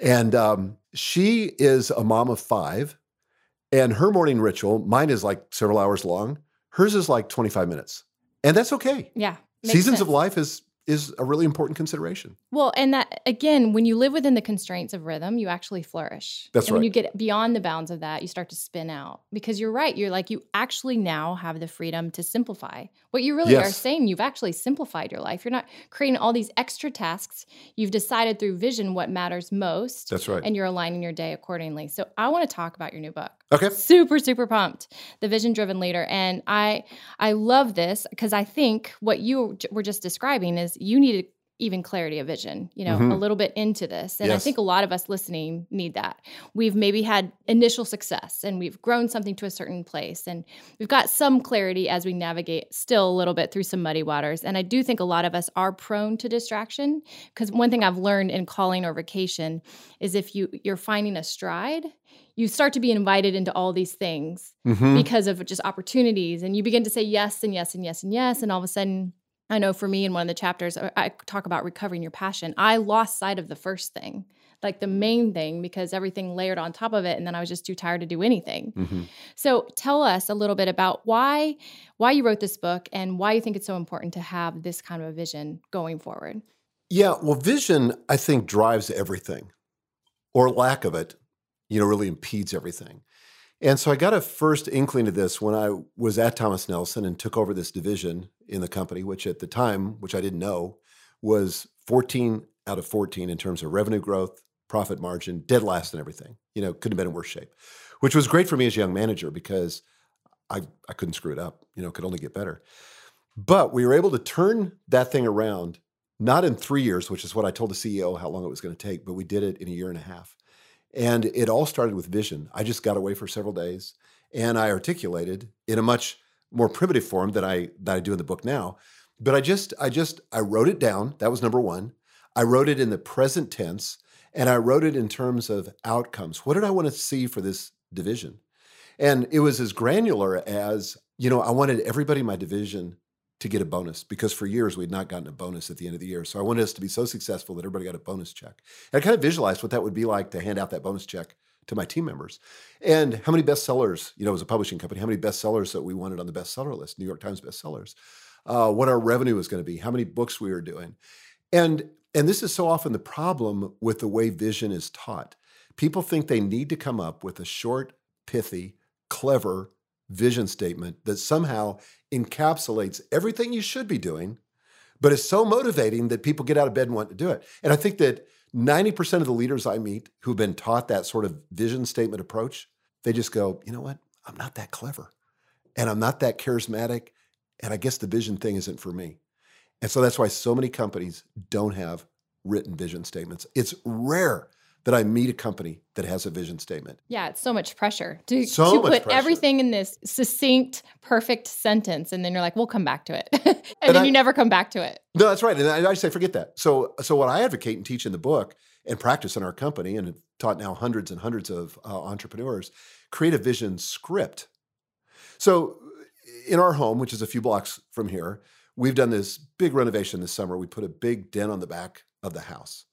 S3: and um, she is a mom of five, and her morning ritual, mine is like several hours long. Hers is like 25 minutes. And that's okay.
S1: Yeah.
S3: Seasons of life is is a really important consideration.
S1: Well, and that again, when you live within the constraints of rhythm, you actually flourish.
S3: That's
S1: and When
S3: right.
S1: you get beyond the bounds of that, you start to spin out because you're right. You're like, you actually now have the freedom to simplify. What you really are saying, you've actually simplified your life. You're not creating all these extra tasks. You've decided through vision what matters most.
S3: That's right.
S1: And you're aligning your day accordingly. So I want to talk about your new book
S3: Okay.
S1: super super pumped the vision driven leader and i i love this because i think what you were just describing is you needed even clarity of vision you know a
S3: Mhm.
S1: little bit into this and i think a lot of us listening need that we've maybe had initial success and we've grown something to a certain place and we've got some clarity as we navigate still a little bit through some muddy waters and i do think a lot of us are prone to distraction because one thing i've learned in calling or vacation is if you you're finding a stride you start to be invited into all these things
S3: Mhm.
S1: because of just opportunities and you begin to say yes and yes and yes and yes and all of a sudden i know for me in one of the chapters I- i talk about recovering your passion i lost sight of the first thing like the main thing because everything layered on top of it and then i was just too tired to do anything
S3: Mhm.
S1: so tell us a little bit about why why you wrote this book and why you think it's so important to have this kind of a vision going forward
S3: Yeah, well, vision, I think, drives everything, or lack of it, you know, really impedes everything. And so I got a first inkling of this when I was at Thomas Nelson and took over this division in the company, which at the time, which I didn't know, was 14 out of 14 in terms of revenue growth, profit margin, dead last and everything. You know, couldn't have been in worse shape, which was great for me as a young manager because I, I couldn't screw it up, you know, could only get better. But we were able to turn that thing around not in three years, which is what I told the CEO how long it was going to take, but we did it in a year and a half. And it all started with vision. I just got away for several days and I articulated in a much more primitive form than I that I do in the book now. But I just I just I wrote it down. That was number one. I wrote it in the present tense and I wrote it in terms of outcomes. What did I want to see for this division? And it was as granular as, you know, I wanted everybody in my division to get a bonus because for years we'd not gotten a bonus at the end of the year. So I wanted us to be so successful that everybody got a bonus check. And I kind of visualized what that would be like to hand out that bonus check to my team members. And how many bestsellers, you know, as a publishing company, how many bestsellers that we wanted on the bestseller list, New York Times bestsellers, uh, what our revenue was going to be, how many books we were doing. And and this is so often the problem with the way vision is taught. People think they need to come up with a short, pithy, clever vision statement that somehow encapsulates everything you should be doing, but is so motivating that people get out of bed and want to do it. And I think that 90% of the leaders I meet who've been taught that sort of vision statement approach, they just go, you know what? I'm not that clever and I'm not that charismatic. And I guess the vision thing isn't for me. And so that's why so many companies don't have written vision statements. It's rare that I meet a company that has a vision statement.
S1: Yeah, it's so much pressure to,
S3: So
S1: to
S3: much
S1: put
S3: pressure.
S1: everything in this succinct, perfect sentence, and then you're like, "We'll come back to it," and,
S3: And
S1: then
S3: I-
S1: you never come back to it.
S3: No, that's right. And I, I say forget that. So, so what I advocate and teach in the book and practice in our company, and have taught now hundreds and hundreds of uh, entrepreneurs, create a vision script. So, in our home, which is a few blocks from here, we've done this big renovation this summer. We put a big den on the back of the house.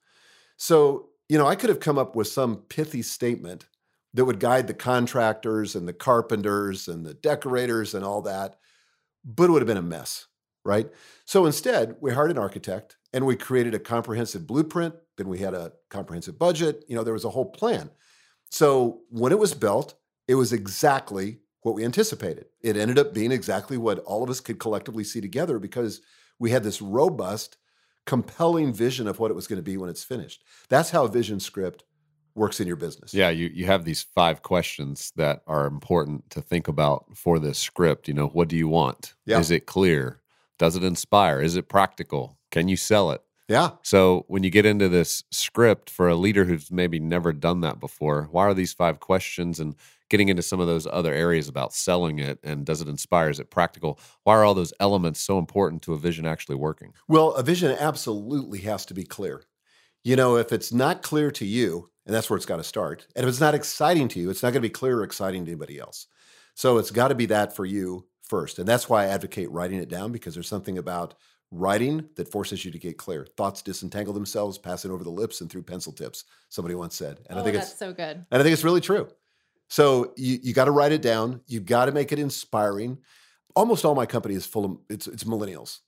S3: So, you know, I could have come up with some pithy statement that would guide the contractors and the carpenters and the decorators and all that, but it would have been a mess, right? So instead, we hired an architect and we created a comprehensive blueprint. Then we had a comprehensive budget. You know, there was a whole plan. So when it was built, it was exactly what we anticipated. It ended up being exactly what all of us could collectively see together because we had this robust, compelling vision of what it was going to be when it's finished. That's how a vision script works in your business.
S2: Yeah, you you have these five questions that are important to think about for this script. You know, what do you want?
S3: Yeah.
S2: Is it clear? Does it inspire? Is it practical? Can you sell it?
S3: Yeah.
S2: So when you get into this script for a leader who's maybe never done that before, why are these five questions and getting into some of those other areas about selling it and does it inspire? Is it practical? Why are all those elements so important to a vision actually working?
S3: Well, a vision absolutely has to be clear. You know, if it's not clear to you, and that's where it's got to start, and if it's not exciting to you, it's not going to be clear or exciting to anybody else. So it's got to be that for you first. And that's why I advocate writing it down because there's something about Writing that forces you to get clear. Thoughts disentangle themselves, passing over the lips and through pencil tips. Somebody once said, and
S1: oh,
S3: I think
S1: that's
S3: it's
S1: so good.
S3: and I think it's really true. So you you got to write it down. You got to make it inspiring. Almost all my company is full of it's it's millennials,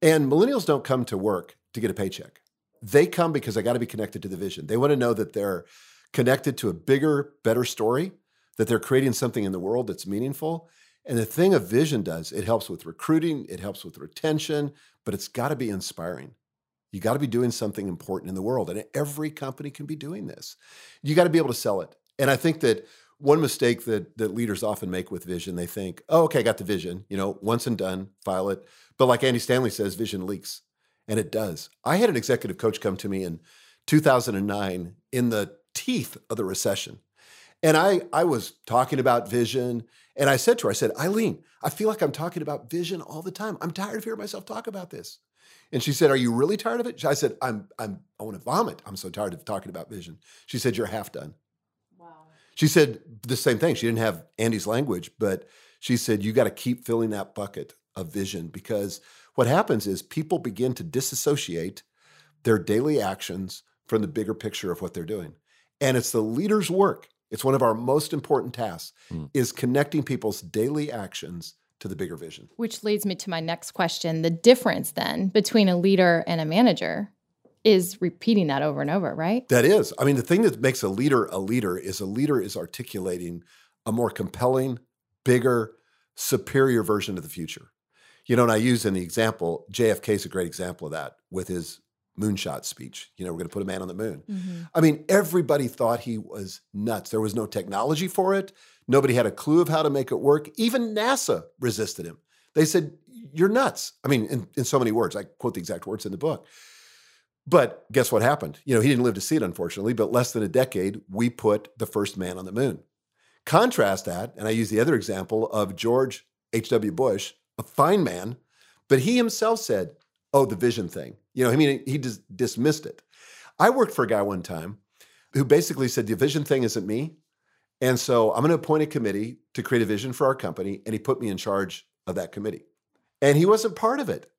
S3: and millennials don't come to work to get a paycheck. They come because they got to be connected to the vision. They want to know that they're connected to a bigger, better story. That they're creating something in the world that's meaningful. And the thing a vision does, it helps with recruiting, it helps with retention, but it's got to be inspiring. You got to be doing something important in the world. And every company can be doing this. You got to be able to sell it. And I think that one mistake that that leaders often make with vision, they think, oh, okay, I got the vision, you know, once and done, file it. But like Andy Stanley says, vision leaks. And it does. I had an executive coach come to me in 2009 in the teeth of the recession. And I, I was talking about vision. And I said to her, I said, Eileen, I feel like I'm talking about vision all the time. I'm tired of hearing myself talk about this. And she said, Are you really tired of it? I said, I'm, I'm, I want to vomit. I'm so tired of talking about vision. She said, You're half done.
S1: Wow.
S3: She said the same thing. She didn't have Andy's language, but she said, You got to keep filling that bucket of vision because what happens is people begin to disassociate their daily actions from the bigger picture of what they're doing. And it's the leader's work. It's one of our most important tasks
S2: Mm.
S3: is connecting people's daily actions to the bigger vision.
S1: Which leads me to my next question. The difference then between a leader and a manager is repeating that over and over, right?
S3: That is. I mean, the thing that makes a leader a leader is a leader is articulating a more compelling, bigger, superior version of the future. You know, and I use in the example, JFK is a great example of that with his moonshot speech. You know, we're going to put a man on the moon. Mm-hmm. I mean, everybody thought he was nuts. There was no technology for it. Nobody had a clue of how to make it work. Even NASA resisted him. They said, You're nuts. I mean, in, in so many words. I quote the exact words in the book. But guess what happened? You know, he didn't live to see it, unfortunately, but less than a decade, we put the first man on the moon. Contrast that, and I use the other example of George H.W. Bush, a fine man, but he himself said, Oh, the vision thing. You know, I mean, he just dismissed it. I worked for a guy one time who basically said, The vision thing isn't me. And so I'm going to appoint a committee to create a vision for our company. And he put me in charge of that committee. And he wasn't part of it.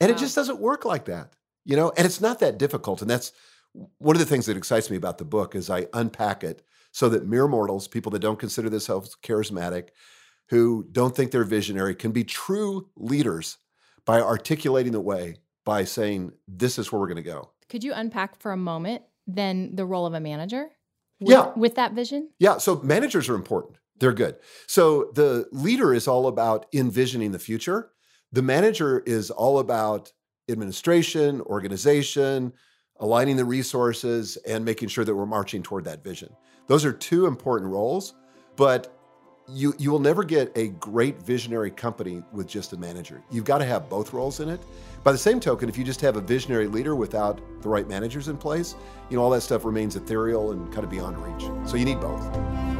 S3: And it just doesn't work like that, you know? And it's not that difficult. And that's one of the things that excites me about the book is I unpack it so that mere mortals, people that don't consider themselves charismatic, who don't think they're visionary, can be true leaders by articulating the way, by saying, this is where we're going to go.
S1: Could you unpack for a moment then the role of a manager? With,
S3: Yeah.
S1: With that vision?
S3: Yeah, so managers are important. They're good. So the leader is all about envisioning the future. The manager is all about administration, organization, aligning the resources, and making sure that we're marching toward that vision. Those are two important roles, but you you will never get a great visionary company with just a manager. You've got to have both roles in it. By the same token, if you just have a visionary leader without the right managers in place, you know all that stuff remains ethereal and kind of beyond reach. So you need both.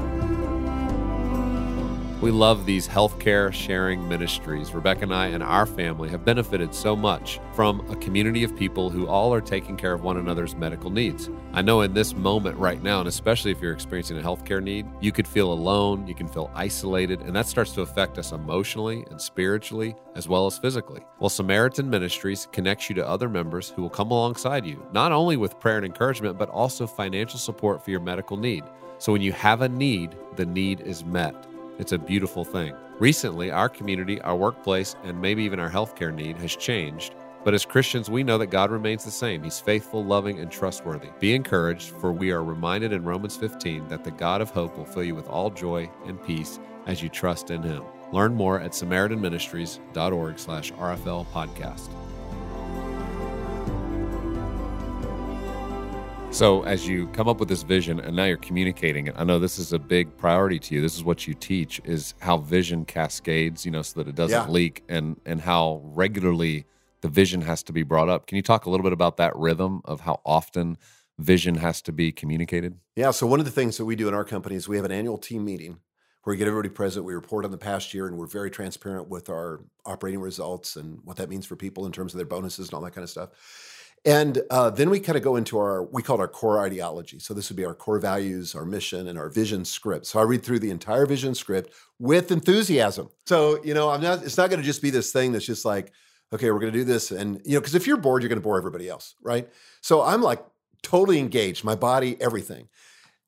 S2: We love these healthcare sharing ministries. Rebecca and I and our family have benefited so much from a community of people who all are taking care of one another's medical needs. I know in this moment right now, and especially if you're experiencing a healthcare need, you could feel alone, you can feel isolated, and that starts to affect us emotionally and spiritually as well as physically. Well, Samaritan Ministries connects you to other members who will come alongside you, not only with prayer and encouragement, but also financial support for your medical need. So when you have a need, the need is met. It's a beautiful thing. Recently, our community, our workplace, and maybe even our healthcare need has changed. But as Christians, we know that God remains the same. He's faithful, loving, and trustworthy. Be encouraged, for we are reminded in Romans 15 that the God of hope will fill you with all joy and peace as you trust in him. Learn more at samaritanministries.org slash RFL podcast. So, as you come up with this vision and now you're communicating it, I know this is a big priority to you. This is what you teach is how vision cascades, you know, so that it doesn't
S3: Yeah.
S2: leak and and how regularly the vision has to be brought up. Can you talk a little bit about that rhythm of how often vision has to be communicated?
S3: Yeah. So one of the things that we do in our company is we have an annual team meeting where we get everybody present. We report on the past year, and we're very transparent with our operating results and what that means for people in terms of their bonuses and all that kind of stuff. And uh, then we kind of go into our, we call it our core ideology. So this would be our core values, our mission, and our vision script. So I read through the entire vision script with enthusiasm. So, you know, I'm not, it's not going to just be this thing that's just like, Okay, we're going to do this. And, you know, because if you're bored, you're going to bore everybody else, right? So I'm like totally engaged, my body, everything.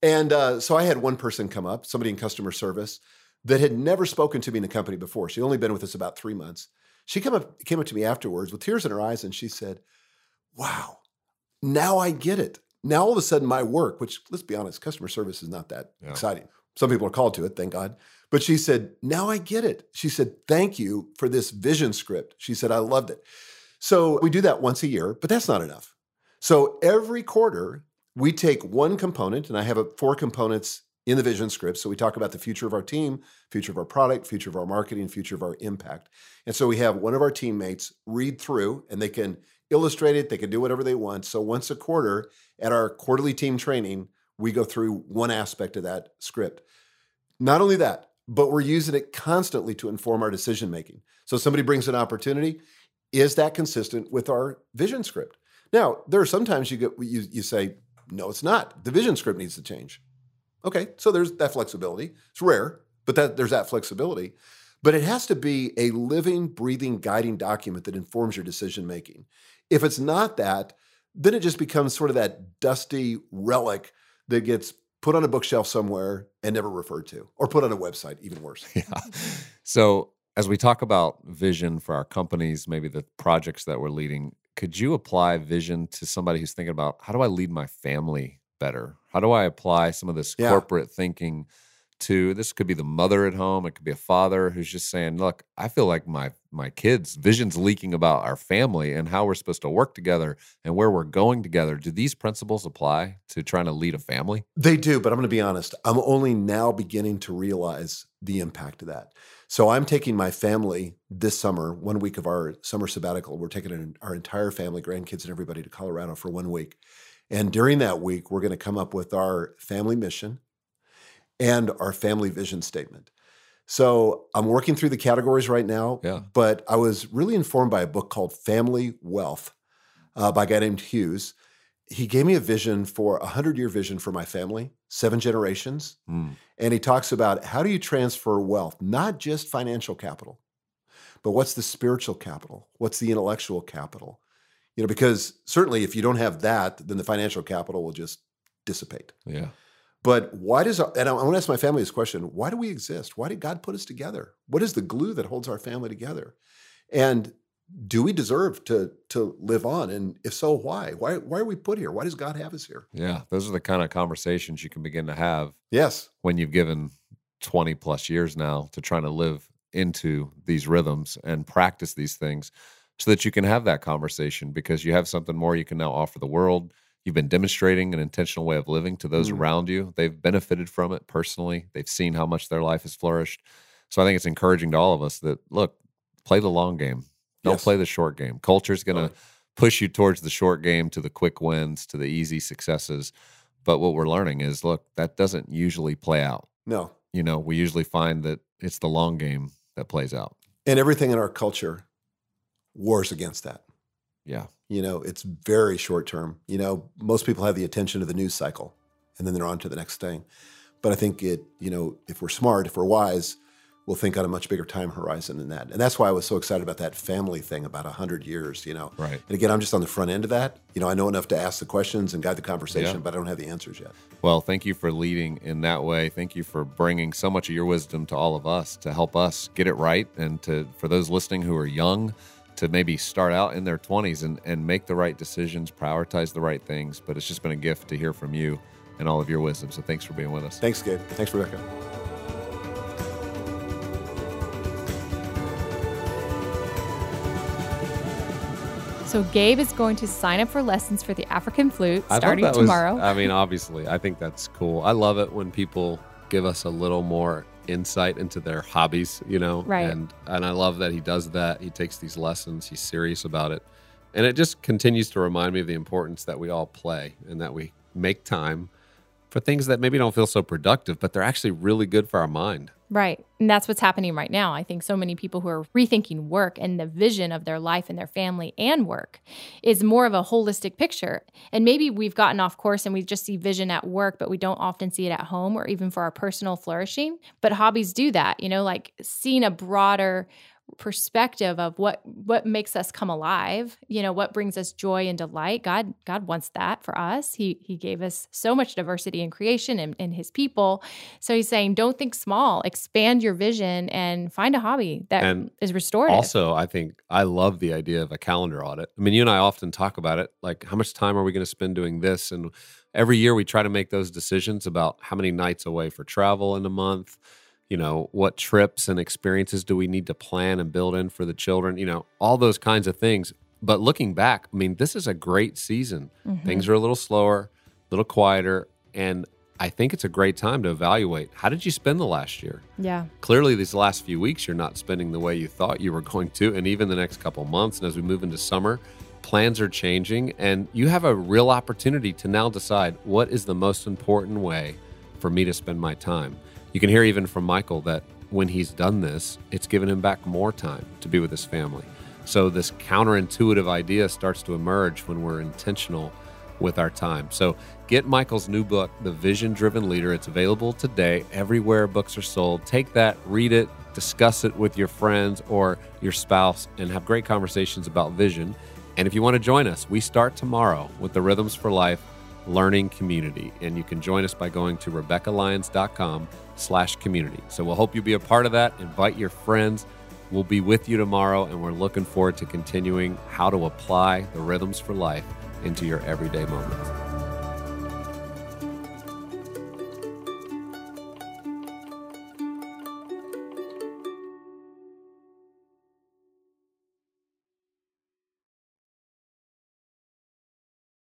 S3: And uh, so I had one person come up, somebody in customer service that had never spoken to me in the company before. She'd only been with us about three months. She came up, came up to me afterwards with tears in her eyes and she said, Wow, now I get it. Now all of a sudden my work, which let's be honest, customer service is not that yeah. exciting. Some people are called to it, thank God. But she said, Now I get it. She said, Thank you for this vision script. She said, I loved it. So we do that once a year, but that's not enough. So every quarter, we take one component, and I have four components in the vision script. So we talk about the future of our team, future of our product, future of our marketing, future of our impact. And so we have one of our teammates read through and they can illustrate it, they can do whatever they want. So once a quarter at our quarterly team training, we go through one aspect of that script. Not only that, but we're using it constantly to inform our decision making. So somebody brings an opportunity, is that consistent with our vision script? Now, there are sometimes you get you, you say, no, it's not. The vision script needs to change. Okay, so there's that flexibility. It's rare, but that there's that flexibility. But it has to be a living, breathing, guiding document that informs your decision making. If it's not that, then it just becomes sort of that dusty relic that gets put on a bookshelf somewhere and never referred to, or put on a website, even worse.
S2: Yeah. So, as we talk about vision for our companies, maybe the projects that we're leading, could you apply vision to somebody who's thinking about how do I lead my family better? How do I apply some of this yeah. corporate thinking to this could be the mother at home, it could be a father who's just saying, "Look, I feel like my my kids' vision's leaking about our family and how we're supposed to work together and where we're going together." Do these principles apply to trying to lead a family?
S3: They do, but I'm going to be honest. I'm only now beginning to realize the impact of that. So I'm taking my family this summer, one week of our summer sabbatical. We're taking our entire family, grandkids, and everybody to Colorado for one week. And during that week, we're going to come up with our family mission and our family vision statement. So I'm working through the categories right now,
S2: yeah.
S3: but I was really informed by a book called Family Wealth uh, by a guy named Hughes. He gave me a vision for a hundred year vision for my family, seven generations. Mm. And he talks about how do you transfer wealth, not just financial capital, but what's the spiritual capital? What's the intellectual capital? You know, because certainly if you don't have that, then the financial capital will just dissipate.
S2: Yeah.
S3: But why does, and I want to ask my family this question why do we exist? Why did God put us together? What is the glue that holds our family together? And do we deserve to to live on? And if so, why? Why why are we put here? Why does God have us here?
S2: Yeah, those are the kind of conversations you can begin to have.
S3: Yes.
S2: When you've given 20 plus years now to trying to live into these rhythms and practice these things so that you can have that conversation because you have something more you can now offer the world You've been demonstrating an intentional way of living to those mm. around you. They've benefited from it personally. They've seen how much their life has flourished. So I think it's encouraging to all of us that look, play the long game. Don't yes. play the short game. Culture's going to push you towards the short game, to the quick wins, to the easy successes. But what we're learning is, look, that doesn't usually play out.
S3: No.
S2: You know, we usually find that it's the long game that plays out.
S3: And everything in our culture wars against that.
S2: Yeah.
S3: You know, it's very short term. You know, most people have the attention of the news cycle and then they're on to the next thing. But I think it, you know, if we're smart, if we're wise, we'll think on a much bigger time horizon than that. And that's why I was so excited about that family thing about 100 years, you know.
S2: Right.
S3: And again, I'm just on the front end of that. You know, I know enough to ask the questions and guide the conversation, yeah. but I don't have the answers yet.
S2: Well, thank you for leading in that way. Thank you for bringing so much of your wisdom to all of us to help us get it right and to for those listening who are young, to maybe start out in their 20s and, and make the right decisions, prioritize the right things. But it's just been a gift to hear from you and all of your wisdom. So thanks for being with us.
S3: Thanks, Gabe. Thanks, Rebecca.
S1: So Gabe is going to sign up for lessons for the African flute starting
S2: tomorrow. Was, I mean, obviously, I think that's cool. I love it when people give us a little more insight into their hobbies, you know.
S1: Right.
S2: And and I love that he does that. He takes these lessons. He's serious about it, and it just continues to remind me of the importance that we all play and that we make time for things that maybe don't feel so productive, but they're actually really good for our mind.
S1: Right. And that's what's happening right now. I think so many people who are rethinking work and the vision of their life and their family and work is more of a holistic picture. And maybe we've gotten off course and we just see vision at work, but we don't often see it at home or even for our personal flourishing. But hobbies do that, you know, like seeing a broader perspective of what what makes us come alive you know what brings us joy and delight god god wants that for us he he gave us so much diversity in creation and in his people so he's saying don't think small expand your vision and find a hobby that
S2: And
S1: is restorative
S2: Also, I think I love the idea of a calendar audit. I mean, you and I often talk about it. Like, how much time are we going to spend doing this? And every year we try to make those decisions about how many nights away for travel in a month. You know, what trips and experiences do we need to plan and build in for the children? You know, all those kinds of things. But looking back, I mean, this is a great season.
S1: Mhm.
S2: Things are a little slower, a little quieter. And I think it's a great time to evaluate how did you spend the last year?
S1: yeah
S2: clearly these last few weeks you're not spending the way you thought you were going to and even the next couple months and as we move into summer plans are changing and you have a real opportunity to now decide what is the most important way for me to spend my time you can hear even from michael that when he's done this it's given him back more time to be with his family so this counterintuitive idea starts to emerge when we're intentional with our time. So get Michael's new book, The Vision Driven Leader. It's available today everywhere books are sold. Take that, read it, discuss it with your friends or your spouse, and have great conversations about vision. And if you want to join us, we start tomorrow with the Rhythms for Life Learning Community. And you can join us by going to RebeccaLyons.com slash community. So we'll hope you'll be a part of that. Invite your friends. We'll be with you tomorrow, and we're looking forward to continuing how to apply the rhythms for life into your everyday moments.